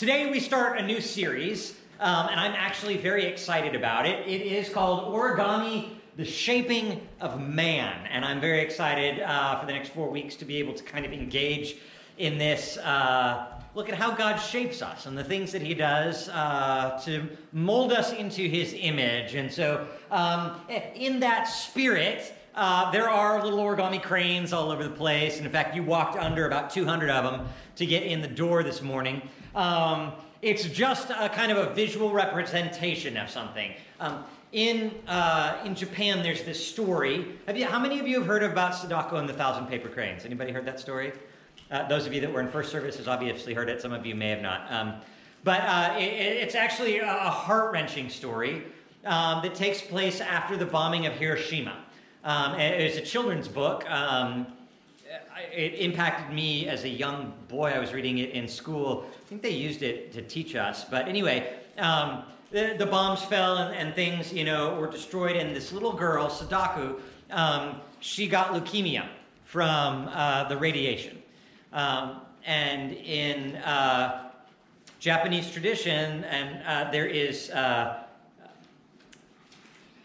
Today we start a new series, um, and I'm actually very excited about it. It is called Origami The Shaping of Man, and I'm very excited uh, for the next four weeks to be able to kind of engage in this. Uh, look at how God shapes us and the things that He does uh, to mold us into His image. And so, um, in that spirit, uh, there are little origami cranes all over the place. And in fact, you walked under about 200 of them to get in the door this morning. Um, it's just a kind of a visual representation of something. Um, in, uh, in Japan, there's this story. You, how many of you have heard about Sadako and the Thousand Paper Cranes? Anybody heard that story? Uh, those of you that were in first service has obviously heard it. Some of you may have not. Um, but uh, it, it's actually a heart wrenching story um, that takes place after the bombing of Hiroshima. Um, it's a children's book. Um, it impacted me as a young boy. I was reading it in school. I think they used it to teach us. But anyway, um, the, the, bombs fell and, and, things, you know, were destroyed. And this little girl, Sadako, um, she got leukemia from uh, the radiation. Um, and in uh, Japanese tradition, and uh, there is uh,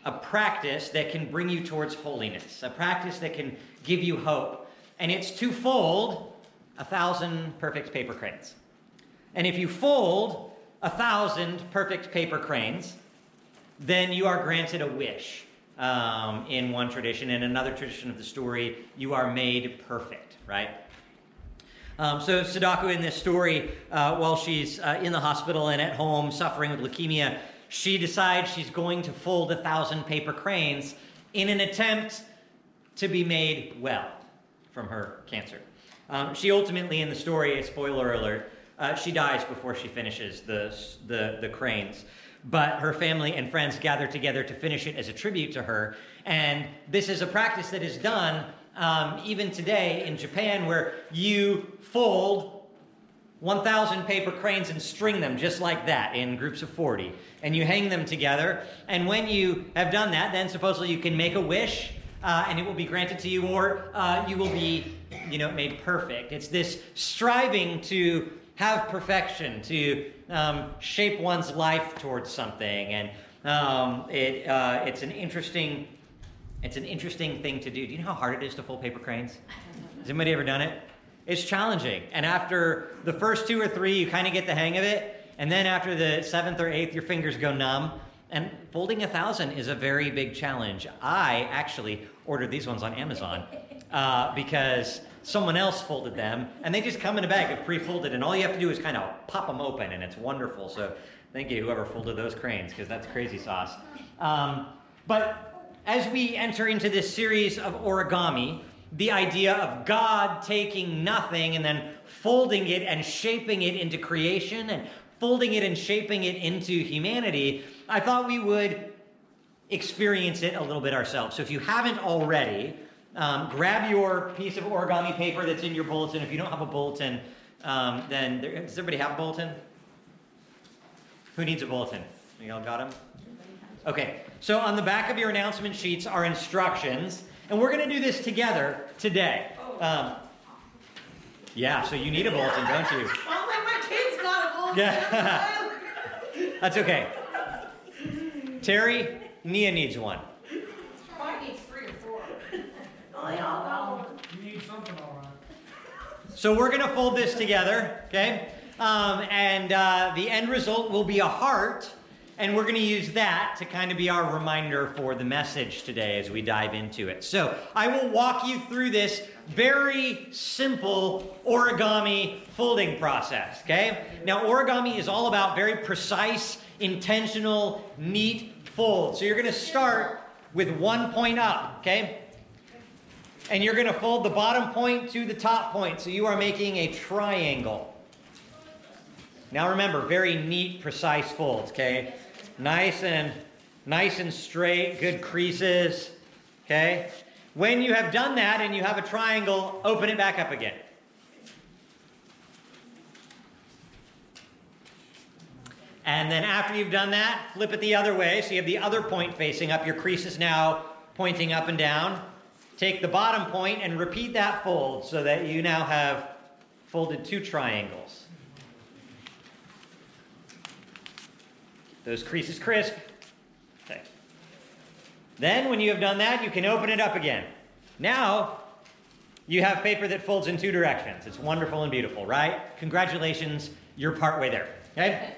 a practice that can bring you towards holiness, a practice that can give you hope. And it's to fold a thousand perfect paper cranes. And if you fold a thousand perfect paper cranes, then you are granted a wish. Um, in one tradition. In another tradition of the story, you are made perfect, right? Um, so Sadako in this story, uh, while she's uh, in the hospital and at home suffering with leukemia, she decides she's going to fold a thousand paper cranes in an attempt to be made well from her cancer. Um, she ultimately, in the story, a spoiler alert, uh, she dies before she finishes the, the, the cranes. But her family and friends gather together to finish it as a tribute to her. And this is a practice that is done um, even today in Japan, where you fold 1,000 paper cranes and string them just like that in groups of 40. And you hang them together. And when you have done that, then supposedly you can make a wish uh, and it will be granted to you, or uh, you will be, you know, made perfect. It's this striving to have perfection, to um, shape one's life towards something. And um, it, uh, it's an interesting. It's an interesting thing to do. Do you know how hard it is to fold paper cranes? Has anybody ever done it? It's challenging. And after the first two or three, you kind of get the hang of it. And then after the seventh or eighth, your fingers go numb. And folding a thousand is a very big challenge. I actually ordered these ones on Amazon uh, because someone else folded them, and they just come in a bag of pre-folded, and all you have to do is kind of pop them open, and it's wonderful. So thank you, whoever folded those cranes, because that's crazy sauce. Um, but as we enter into this series of origami, the idea of God taking nothing and then folding it and shaping it into creation and folding it and shaping it into humanity, I thought we would experience it a little bit ourselves. So if you haven't already, um, grab your piece of origami paper that's in your bulletin. If you don't have a bulletin, um, then there, does everybody have a bulletin? Who needs a bulletin? You all got them? Okay, so on the back of your announcement sheets are instructions and we're going to do this together today. Um, yeah, so you need a bulletin, don't you? Well, like my kids got a bulletin. Yeah. That's okay. Terry, Nia needs one. Probably needs three or four. Oh, they all go. You need something, all right. So we're going to fold this together, okay? Um, and uh, the end result will be a heart and we're going to use that to kind of be our reminder for the message today as we dive into it. So I will walk you through this very simple origami folding process, okay? Now, origami is all about very precise, intentional, neat folds. So you're going to start with one point up, okay? And you're going to fold the bottom point to the top point. So you are making a triangle. Now remember, very neat, precise folds, okay? nice and nice and straight, good creases. Okay? When you have done that and you have a triangle, open it back up again. And then after you've done that, flip it the other way. So you have the other point facing up. Your crease is now pointing up and down. Take the bottom point and repeat that fold so that you now have folded two triangles. those creases crisp. Okay. Then, when you have done that, you can open it up again. Now, you have paper that folds in two directions. It's wonderful and beautiful, right? Congratulations, you're partway there. Okay?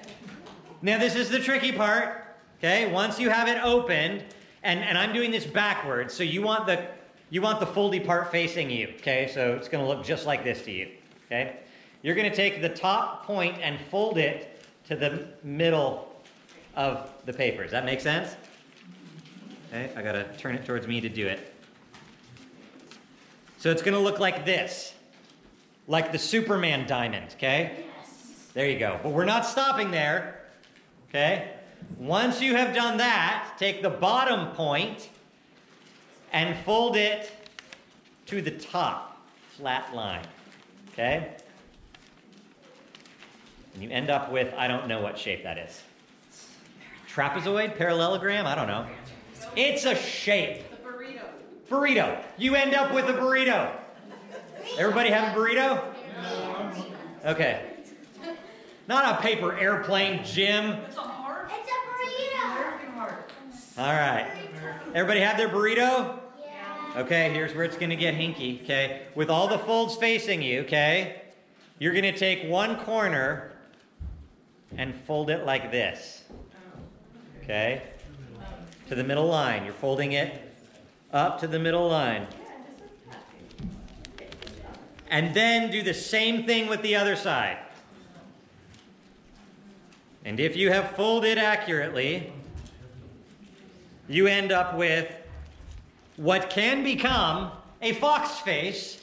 Now, this is the tricky part. Okay? Once you have it opened, and, and I'm doing this backwards, so you want the you want the foldy part facing you. Okay, so it's going to look just like this to you. Okay, you're going to take the top point and fold it to the middle of the paper. Does that make sense? Okay, I got to turn it towards me to do it. So it's going to look like this, like the Superman diamond. Okay, Yes. there you go. But we're not stopping there. Okay, once you have done that, take the bottom point and fold it to the top, flat line. Okay? And you end up with, I don't know what shape that is. Trapezoid? Parallelogram? I don't know. It's a shape. Burrito. Burrito. You end up with a burrito. Everybody have a burrito? Okay. Not a paper airplane, Jim. It's a heart. It's a burrito. American heart. All right. Everybody have their burrito? Yeah. Okay, here's where it's going to get hinky, okay? With all the folds facing you, okay? You're going to take one corner and fold it like this. Okay? To the middle line. You're folding it up to the middle line. And then do the same thing with the other side. And if you have folded accurately, you end up with what can become a fox face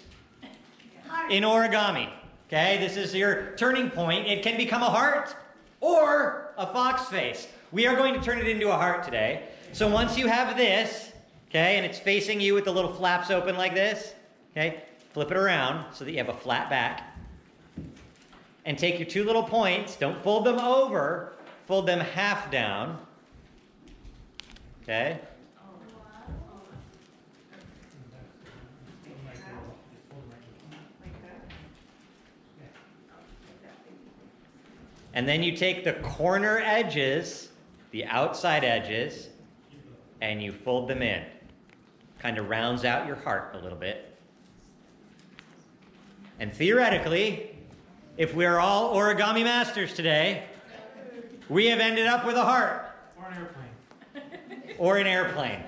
in origami. Okay, this is your turning point. It can become a heart or a fox face. We are going to turn it into a heart today. So once you have this, okay, and it's facing you with the little flaps open like this, okay, flip it around so that you have a flat back. And take your two little points, don't fold them over, fold them half down. Okay? And then you take the corner edges, the outside edges, and you fold them in. Kind of rounds out your heart a little bit. And theoretically, if we're all origami masters today, we have ended up with a heart Or an airplane. or an airplane.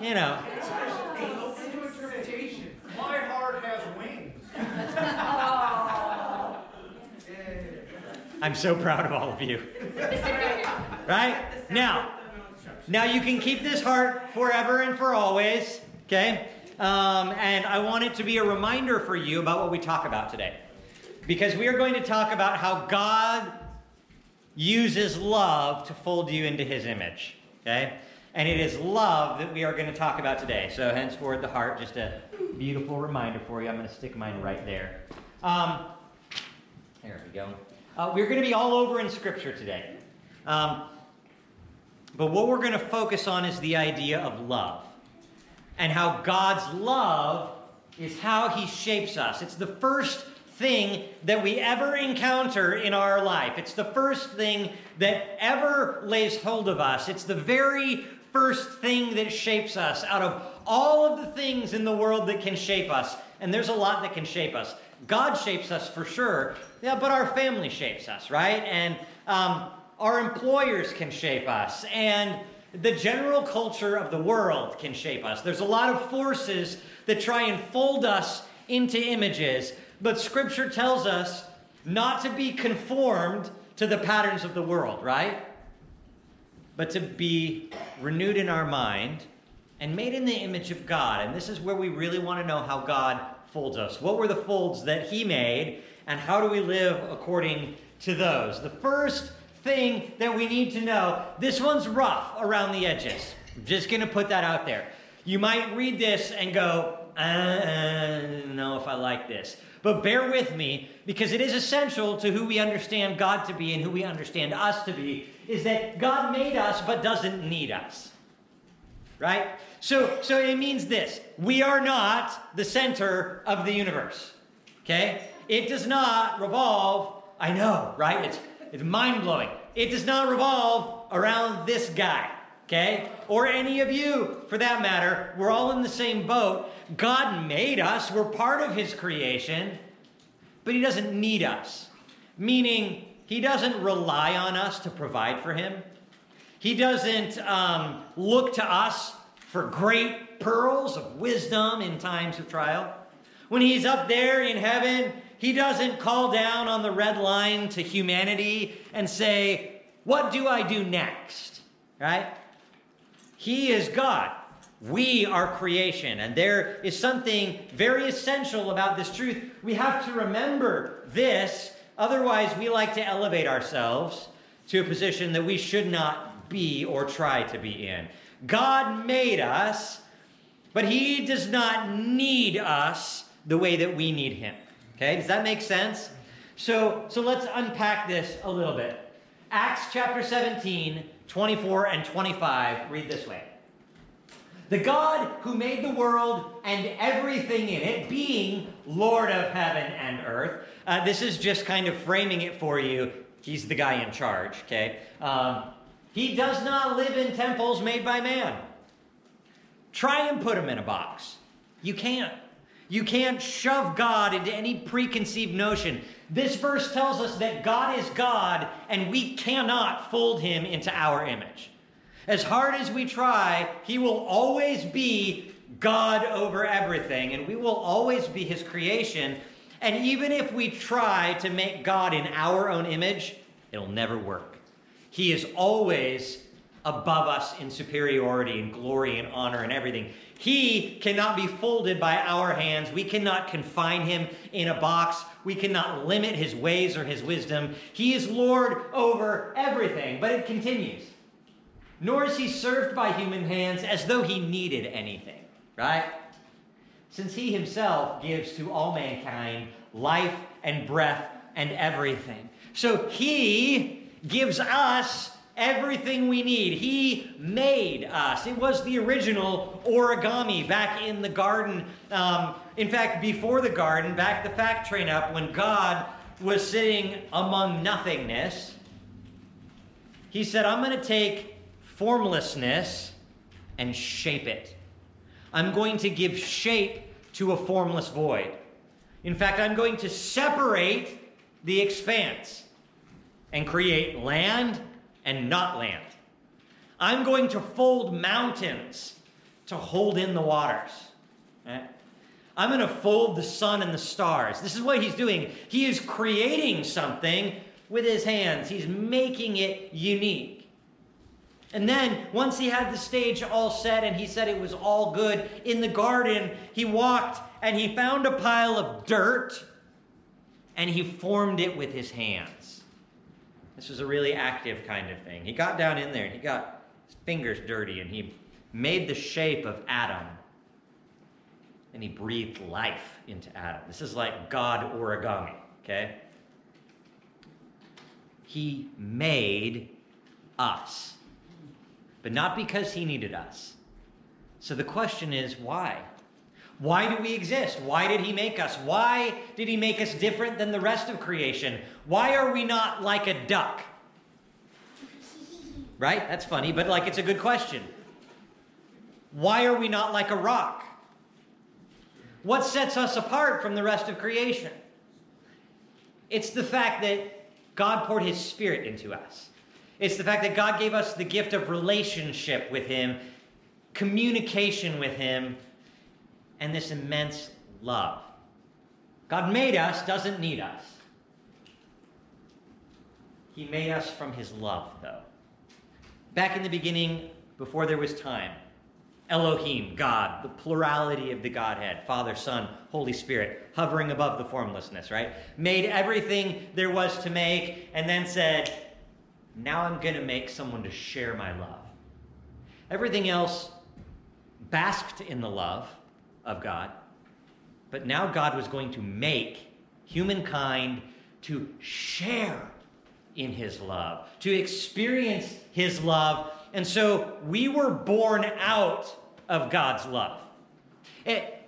You know, It's open to interpretation. My heart has wings. I'm so proud of all of you. Right? Now, now you can keep this heart forever and for always, okay? Um, and I want it to be a reminder for you about what we talk about today. Because we are going to talk about how God uses love to fold you into his image, okay? And it is love that we are going to talk about today. So, henceforth, the heart, just a beautiful reminder for you. I'm going to stick mine right there. Um, there we go. Uh, we're going to be all over in Scripture today. Um, but what we're going to focus on is the idea of love and how God's love is how He shapes us. It's the first thing that we ever encounter in our life. It's the first thing that ever lays hold of us. It's the very first thing that shapes us out of all of the things in the world that can shape us. And there's a lot that can shape us. God shapes us for sure, yeah, but our family shapes us, right? And um, our employers can shape us, and the general culture of the world can shape us. There's a lot of forces that try and fold us into images, but Scripture tells us not to be conformed to the patterns of the world, right? But to be renewed in our mind and made in the image of God. And this is where we really want to know how God folds us. What were the folds that He made, and how do we live according to those? The first thing that we need to know this one's rough around the edges. I'm just going to put that out there. You might read this and go, I don't know if I like this. But bear with me because it is essential to who we understand God to be and who we understand us to be is that God made us but doesn't need us. Right? So so it means this. We are not the center of the universe. Okay? It does not revolve, I know, right? It's it's mind-blowing. it does not revolve around this guy, okay? Or any of you, for that matter. We're all in the same boat. God made us, we're part of His creation, but He doesn't need us. Meaning, He doesn't rely on us to provide for Him. He doesn't um, look to us for great pearls of wisdom in times of trial. When He's up there in heaven, He doesn't call down on the red line to humanity and say, What do I do next? Right? He is God. We are creation. And there is something very essential about this truth. We have to remember this. Otherwise, we like to elevate ourselves to a position that we should not be or try to be in. God made us, but He does not need us the way that we need Him. Okay, does that make sense? So, so let's unpack this a little bit. Acts chapter 17, 24 and 25 read this way. The God who made the world and everything in it, being Lord of heaven and earth. Uh, this is just kind of framing it for you. He's the guy in charge, okay? Um, he does not live in temples made by man. Try and put him in a box. You can't. You can't shove God into any preconceived notion. This verse tells us that God is God and we cannot fold him into our image. As hard as we try, he will always be God over everything and we will always be his creation. And even if we try to make God in our own image, it'll never work. He is always above us in superiority and glory and honor and everything. He cannot be folded by our hands. We cannot confine him in a box. We cannot limit his ways or his wisdom. He is Lord over everything. But it continues. Nor is he served by human hands as though he needed anything, right? Since he himself gives to all mankind life and breath and everything. So he gives us everything we need. He made us. It was the original origami back in the garden. Um, in fact, before the garden, back the fact train up, when God was sitting among nothingness, he said, I'm going to take formlessness and shape it. I'm going to give shape to a formless void. In fact, I'm going to separate the expanse and create land and not land. I'm going to fold mountains to hold in the waters. Right? I'm going to fold the sun and the stars. This is what he's doing. He is creating something with his hands, he's making it unique. And then, once he had the stage all set and he said it was all good, in the garden, he walked and he found a pile of dirt and he formed it with his hands. This was a really active kind of thing. He got down in there and he got his fingers dirty and he made the shape of Adam. And he breathed life into Adam. This is like God origami, okay? He made us, but not because he needed us. So the question is why? Why do we exist? Why did he make us? Why did he make us different than the rest of creation? Why are we not like a duck? Right? That's funny, but like it's a good question. Why are we not like a rock? What sets us apart from the rest of creation? It's the fact that God poured his spirit into us. It's the fact that God gave us the gift of relationship with him, communication with him, and this immense love. God made us, doesn't need us. He made us from his love, though. Back in the beginning, before there was time, Elohim, God, the plurality of the Godhead, Father, Son, Holy Spirit, hovering above the formlessness, right? Made everything there was to make, and then said, Now I'm going to make someone to share my love. Everything else basked in the love of God, but now God was going to make humankind to share in his love, to experience his love and so we were born out of God's love. It,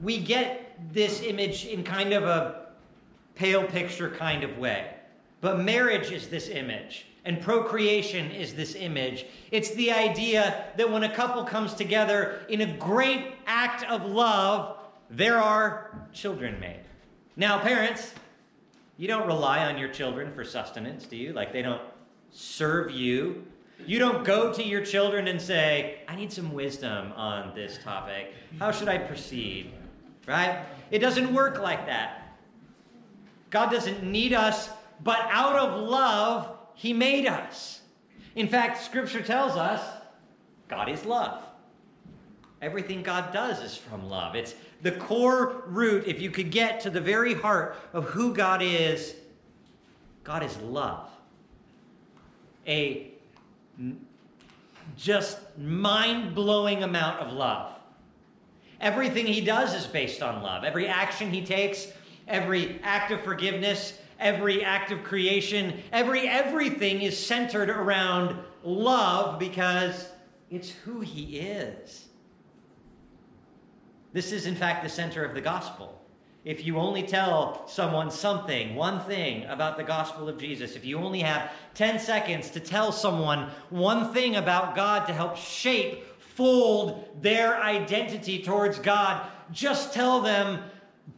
we get this image in kind of a pale picture kind of way. But marriage is this image, and procreation is this image. It's the idea that when a couple comes together in a great act of love, there are children made. Now, parents, you don't rely on your children for sustenance, do you? Like they don't serve you. You don't go to your children and say, I need some wisdom on this topic. How should I proceed? Right? It doesn't work like that. God doesn't need us, but out of love, He made us. In fact, Scripture tells us God is love. Everything God does is from love. It's the core root, if you could get to the very heart of who God is, God is love. A just mind blowing amount of love. Everything he does is based on love. Every action he takes, every act of forgiveness, every act of creation, every everything is centered around love because it's who he is. This is, in fact, the center of the gospel. If you only tell someone something, one thing about the gospel of Jesus, if you only have 10 seconds to tell someone one thing about God to help shape, fold their identity towards God, just tell them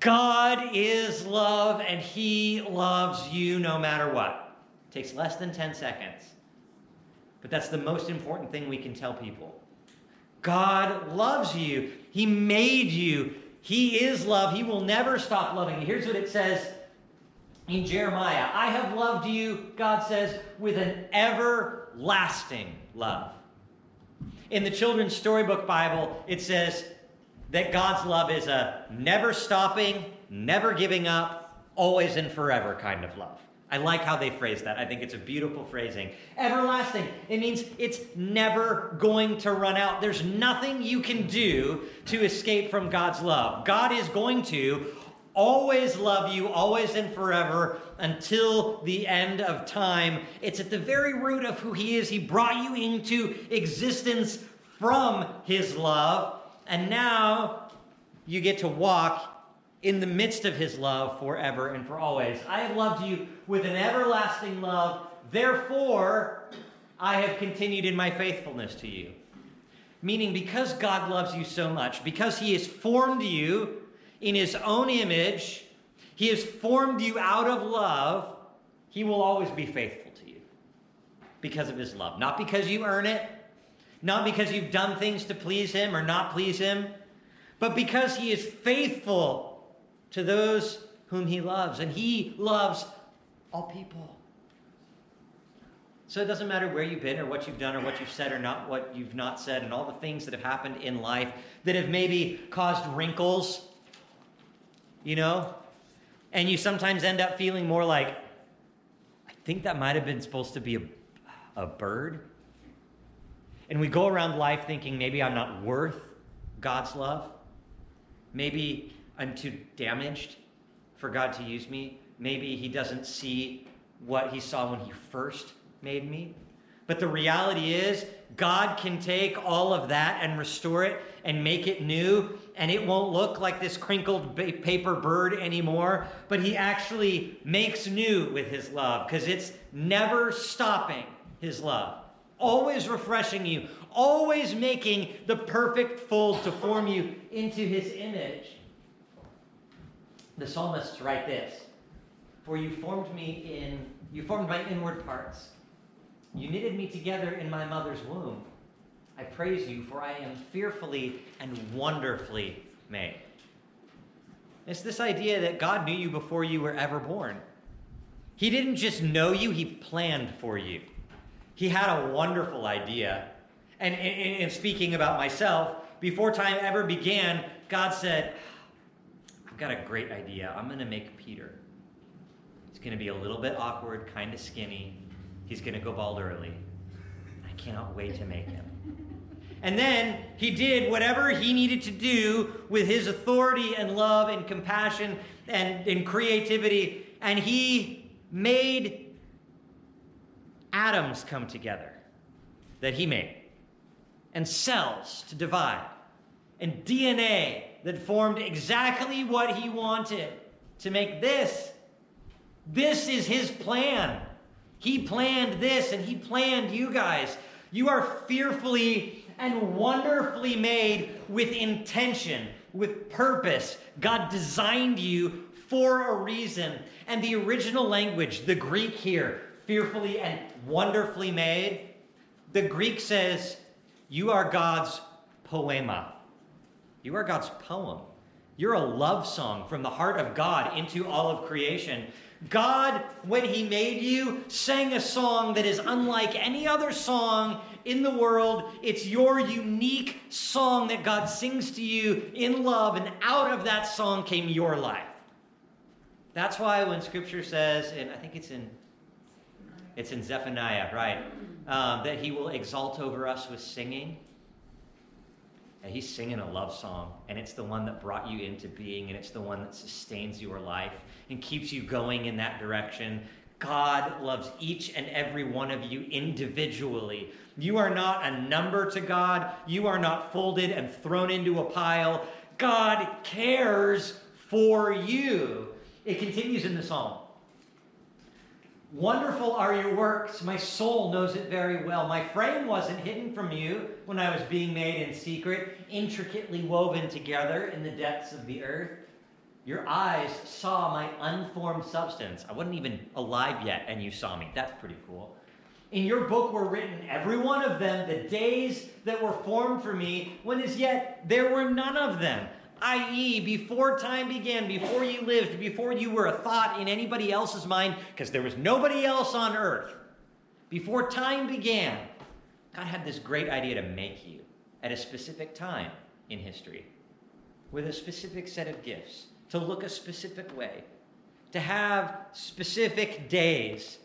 God is love and He loves you no matter what. It takes less than 10 seconds. But that's the most important thing we can tell people. God loves you. He made you. He is love. He will never stop loving you. Here's what it says in Jeremiah I have loved you, God says, with an everlasting love. In the Children's Storybook Bible, it says that God's love is a never stopping, never giving up, always and forever kind of love. I like how they phrase that. I think it's a beautiful phrasing. Everlasting. It means it's never going to run out. There's nothing you can do to escape from God's love. God is going to always love you, always and forever, until the end of time. It's at the very root of who He is. He brought you into existence from His love, and now you get to walk in the midst of his love forever and for always. I have loved you with an everlasting love. Therefore, I have continued in my faithfulness to you. Meaning, because God loves you so much, because he has formed you in his own image, he has formed you out of love, he will always be faithful to you because of his love. Not because you earn it, not because you've done things to please him or not please him, but because he is faithful to those whom he loves, and he loves all people. So it doesn't matter where you've been or what you've done or what you've said or not what you've not said and all the things that have happened in life that have maybe caused wrinkles, you know? And you sometimes end up feeling more like, I think that might have been supposed to be a, a bird. And we go around life thinking maybe I'm not worth God's love. Maybe I'm too damaged for God to use me. Maybe He doesn't see what He saw when He first made me. But the reality is, God can take all of that and restore it and make it new, and it won't look like this crinkled paper bird anymore. But He actually makes new with His love because it's never stopping His love, always refreshing you, always making the perfect fold to form you into His image the psalmists write this For you formed me in, you formed my inward parts. You knitted me together in my mother's womb. I praise you, for I am fearfully and wonderfully made. It's this idea that God knew you before you were ever born. He didn't just know you, He planned for you. He had a wonderful idea. And in speaking about myself, before time ever began, God said, I've got a great idea. I'm going to make Peter. He's going to be a little bit awkward, kind of skinny. He's going to go bald early. I cannot wait to make him. And then he did whatever he needed to do with his authority and love and compassion and, and creativity. And he made atoms come together that he made, and cells to divide, and DNA that formed exactly what he wanted to make this This is his plan. He planned this and he planned you guys. You are fearfully and wonderfully made with intention, with purpose. God designed you for a reason. And the original language, the Greek here, fearfully and wonderfully made, the Greek says, You are God's poema. You are God's poem. You're a love song from the heart of God into all of creation. God, when He made you, sang a song that is unlike any other song in the world. It's your unique song that God sings to you in love, and out of that song came your life. That's why when Scripture says, and I think it's in it's in Zephaniah, right, um, that He will exalt over us with singing. And he's singing a love song, and it's the one that brought you into being, and it's the one that sustains your life and keeps you going in that direction. God loves each and every one of you individually. You are not a number to God, you are not folded and thrown into a pile. God cares for you. It continues in the psalm. Wonderful are your works. My soul knows it very well. My frame wasn't hidden from you when I was being made in secret, intricately woven together in the depths of the earth. Your eyes saw my unformed substance. I wasn't even alive yet, and you saw me. That's pretty cool. In your book were written, every one of them, the days that were formed for me, when as yet there were none of them i.e., before time began, before you lived, before you were a thought in anybody else's mind, because there was nobody else on earth, before time began, God had this great idea to make you at a specific time in history with a specific set of gifts, to look a specific way, to have specific days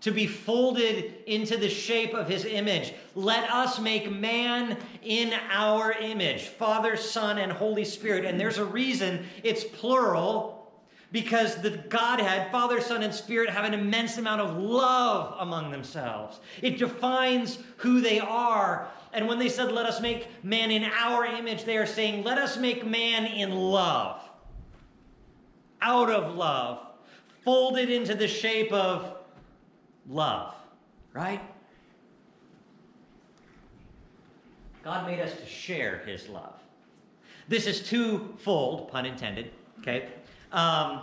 to be folded into the shape of his image. Let us make man in our image Father, Son, and Holy Spirit. And there's a reason it's plural because the Godhead, Father, Son, and Spirit, have an immense amount of love among themselves. It defines who they are. And when they said, Let us make man in our image, they are saying, Let us make man in love, out of love, folded into the shape of love, right? God made us to share his love. This is twofold, pun intended, okay? Um,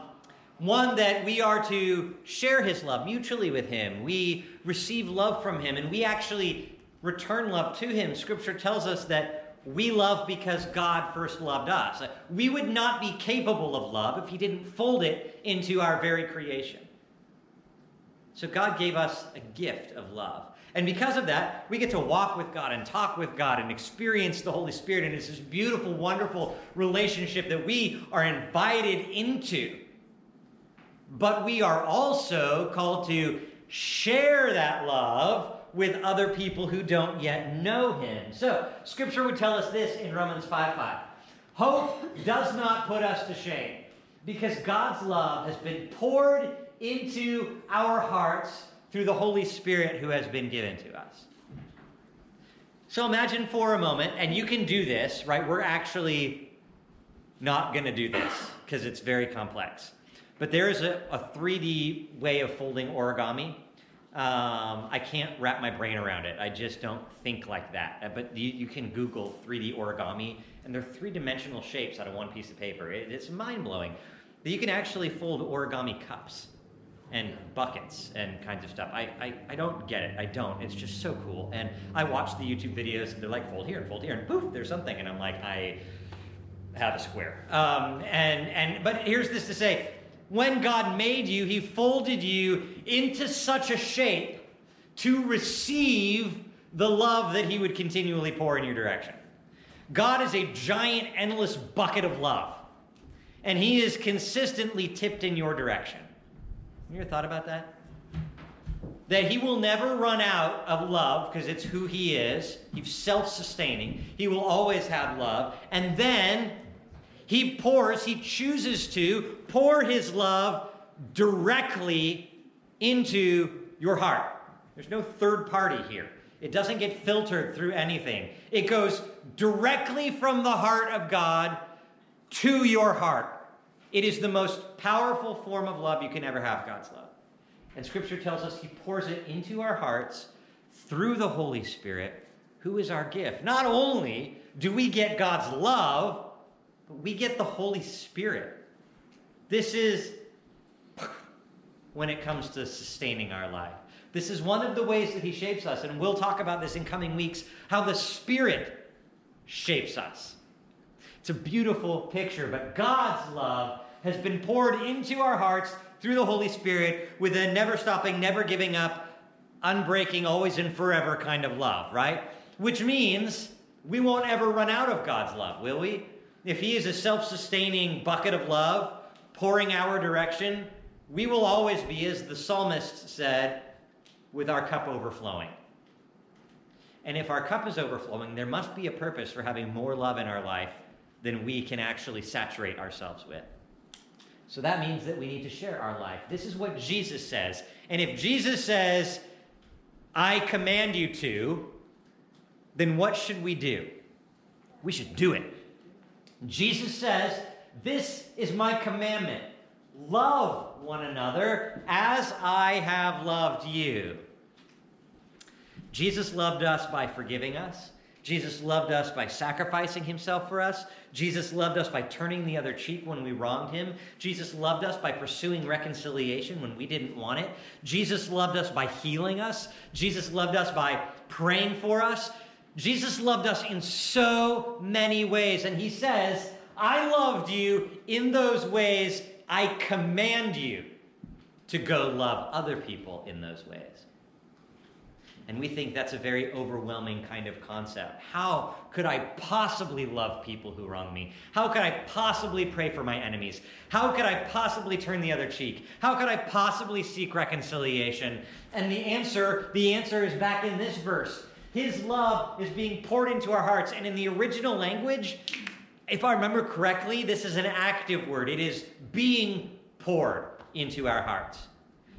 one that we are to share his love mutually with him. We receive love from him and we actually return love to him. Scripture tells us that we love because God first loved us. We would not be capable of love if he didn't fold it into our very creation. So God gave us a gift of love. And because of that, we get to walk with God and talk with God and experience the Holy Spirit. And it's this beautiful, wonderful relationship that we are invited into. But we are also called to share that love with other people who don't yet know Him. So, Scripture would tell us this in Romans 5 5. Hope does not put us to shame because God's love has been poured into our hearts through the Holy Spirit who has been given to us. So imagine for a moment, and you can do this, right? We're actually not going to do this because it's very complex. But there is a, a 3D way of folding origami. Um, I can't wrap my brain around it. I just don't think like that. Uh, but you, you can Google 3D origami, and they're three dimensional shapes out of one piece of paper. It, it's mind blowing. You can actually fold origami cups and buckets and kinds of stuff. I, I, I don't get it. I don't. It's just so cool. And I watch the YouTube videos and they're like, fold here and fold here, and poof, there's something. And I'm like, I have a square. Um, and, and, but here's this to say when God made you, He folded you into such a shape to receive the love that He would continually pour in your direction. God is a giant, endless bucket of love, and He is consistently tipped in your direction. You ever thought about that? That he will never run out of love because it's who he is. He's self sustaining. He will always have love. And then he pours, he chooses to pour his love directly into your heart. There's no third party here. It doesn't get filtered through anything. It goes directly from the heart of God to your heart. It is the most powerful form of love you can ever have, God's love. And Scripture tells us He pours it into our hearts through the Holy Spirit, who is our gift. Not only do we get God's love, but we get the Holy Spirit. This is when it comes to sustaining our life. This is one of the ways that He shapes us, and we'll talk about this in coming weeks how the Spirit shapes us. It's a beautiful picture, but God's love has been poured into our hearts through the Holy Spirit with a never stopping, never giving up, unbreaking, always and forever kind of love, right? Which means we won't ever run out of God's love, will we? If He is a self sustaining bucket of love pouring our direction, we will always be, as the psalmist said, with our cup overflowing. And if our cup is overflowing, there must be a purpose for having more love in our life than we can actually saturate ourselves with. So that means that we need to share our life. This is what Jesus says. And if Jesus says, I command you to, then what should we do? We should do it. Jesus says, This is my commandment love one another as I have loved you. Jesus loved us by forgiving us. Jesus loved us by sacrificing himself for us. Jesus loved us by turning the other cheek when we wronged him. Jesus loved us by pursuing reconciliation when we didn't want it. Jesus loved us by healing us. Jesus loved us by praying for us. Jesus loved us in so many ways. And he says, I loved you in those ways. I command you to go love other people in those ways. And we think that's a very overwhelming kind of concept. How could I possibly love people who wrong me? How could I possibly pray for my enemies? How could I possibly turn the other cheek? How could I possibly seek reconciliation? And the answer, the answer is back in this verse. His love is being poured into our hearts. And in the original language, if I remember correctly, this is an active word. It is being poured into our hearts.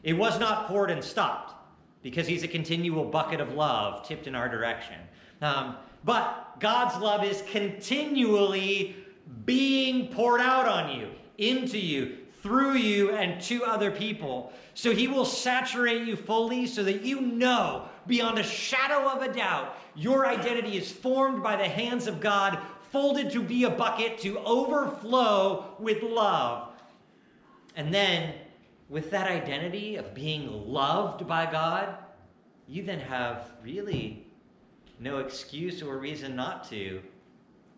It was not poured and stopped because he's a continual bucket of love tipped in our direction. Um, but God's love is continually being poured out on you, into you, through you, and to other people. So he will saturate you fully so that you know beyond a shadow of a doubt your identity is formed by the hands of God, folded to be a bucket to overflow with love. And then with that identity of being loved by God, you then have really no excuse or reason not to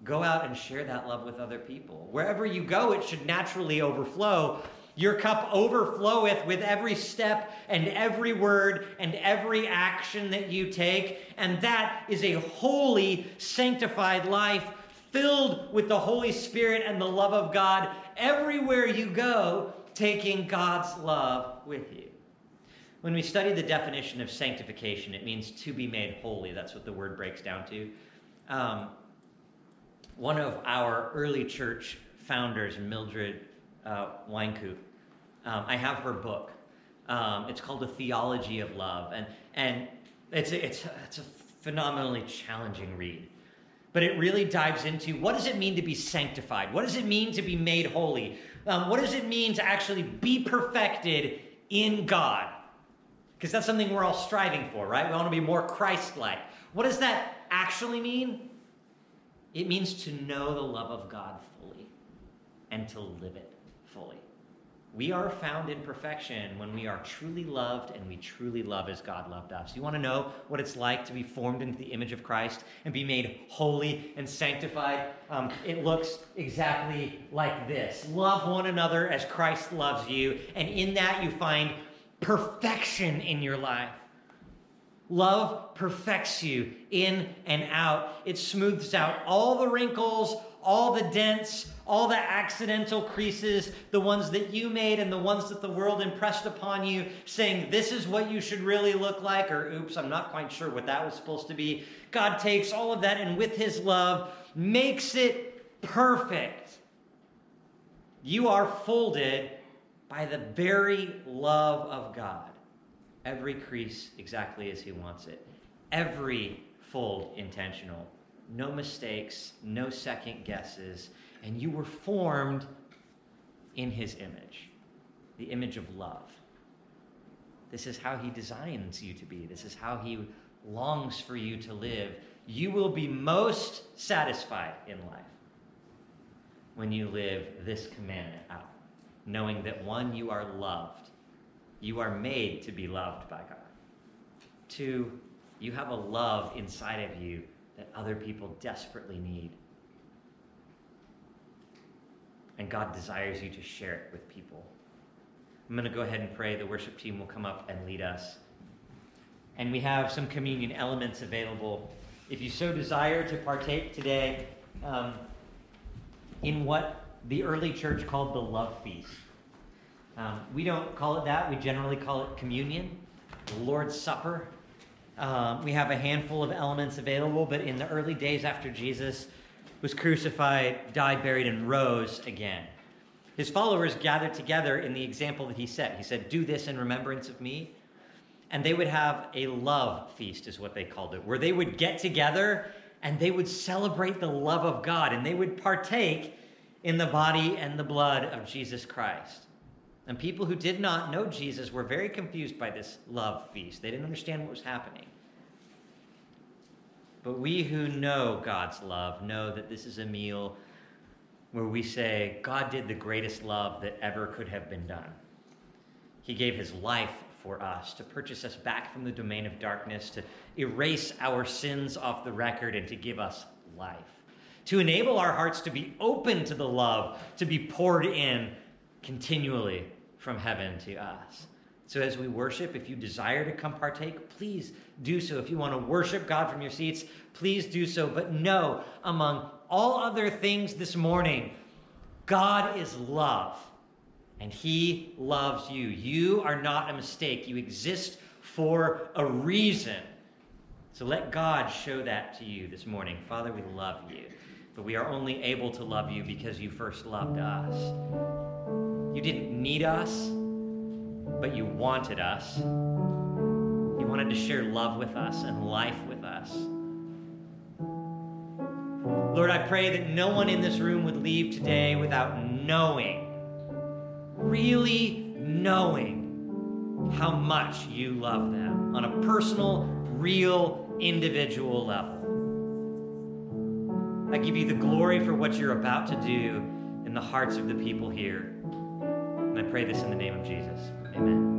go out and share that love with other people. Wherever you go, it should naturally overflow. Your cup overfloweth with every step and every word and every action that you take. And that is a holy, sanctified life filled with the Holy Spirit and the love of God everywhere you go taking God's love with you. When we study the definition of sanctification, it means to be made holy. That's what the word breaks down to. Um, one of our early church founders, Mildred uh, um, I have her book. Um, it's called A Theology of Love, and, and it's, a, it's, a, it's a phenomenally challenging read. But it really dives into what does it mean to be sanctified? What does it mean to be made holy? Um, what does it mean to actually be perfected in God? Because that's something we're all striving for, right? We want to be more Christ like. What does that actually mean? It means to know the love of God fully and to live it fully. We are found in perfection when we are truly loved and we truly love as God loved us. You want to know what it's like to be formed into the image of Christ and be made holy and sanctified? Um, it looks exactly like this Love one another as Christ loves you, and in that you find perfection in your life. Love perfects you in and out. It smooths out all the wrinkles, all the dents, all the accidental creases, the ones that you made and the ones that the world impressed upon you, saying, This is what you should really look like, or oops, I'm not quite sure what that was supposed to be. God takes all of that and with his love makes it perfect. You are folded by the very love of God. Every crease exactly as he wants it. Every fold intentional no mistakes, no second guesses, and you were formed in his image, the image of love. This is how he designs you to be. This is how he longs for you to live. You will be most satisfied in life when you live this commandment out, knowing that one, you are loved. You are made to be loved by God. Two, you have a love inside of you that other people desperately need. And God desires you to share it with people. I'm going to go ahead and pray. The worship team will come up and lead us. And we have some communion elements available. If you so desire to partake today um, in what the early church called the love feast. Um, we don't call it that. We generally call it communion, the Lord's Supper. Um, we have a handful of elements available, but in the early days after Jesus was crucified, died, buried, and rose again, his followers gathered together in the example that he set. He said, Do this in remembrance of me. And they would have a love feast, is what they called it, where they would get together and they would celebrate the love of God and they would partake in the body and the blood of Jesus Christ. And people who did not know Jesus were very confused by this love feast. They didn't understand what was happening. But we who know God's love know that this is a meal where we say, God did the greatest love that ever could have been done. He gave his life for us to purchase us back from the domain of darkness, to erase our sins off the record, and to give us life. To enable our hearts to be open to the love, to be poured in continually from heaven to us. So, as we worship, if you desire to come partake, please do so. If you want to worship God from your seats, please do so. But know, among all other things this morning, God is love, and He loves you. You are not a mistake, you exist for a reason. So, let God show that to you this morning. Father, we love you, but we are only able to love you because you first loved us. You didn't need us but you wanted us. You wanted to share love with us and life with us. Lord, I pray that no one in this room would leave today without knowing, really knowing how much you love them on a personal, real, individual level. I give you the glory for what you're about to do in the hearts of the people here. I pray this in the name of Jesus. Amen.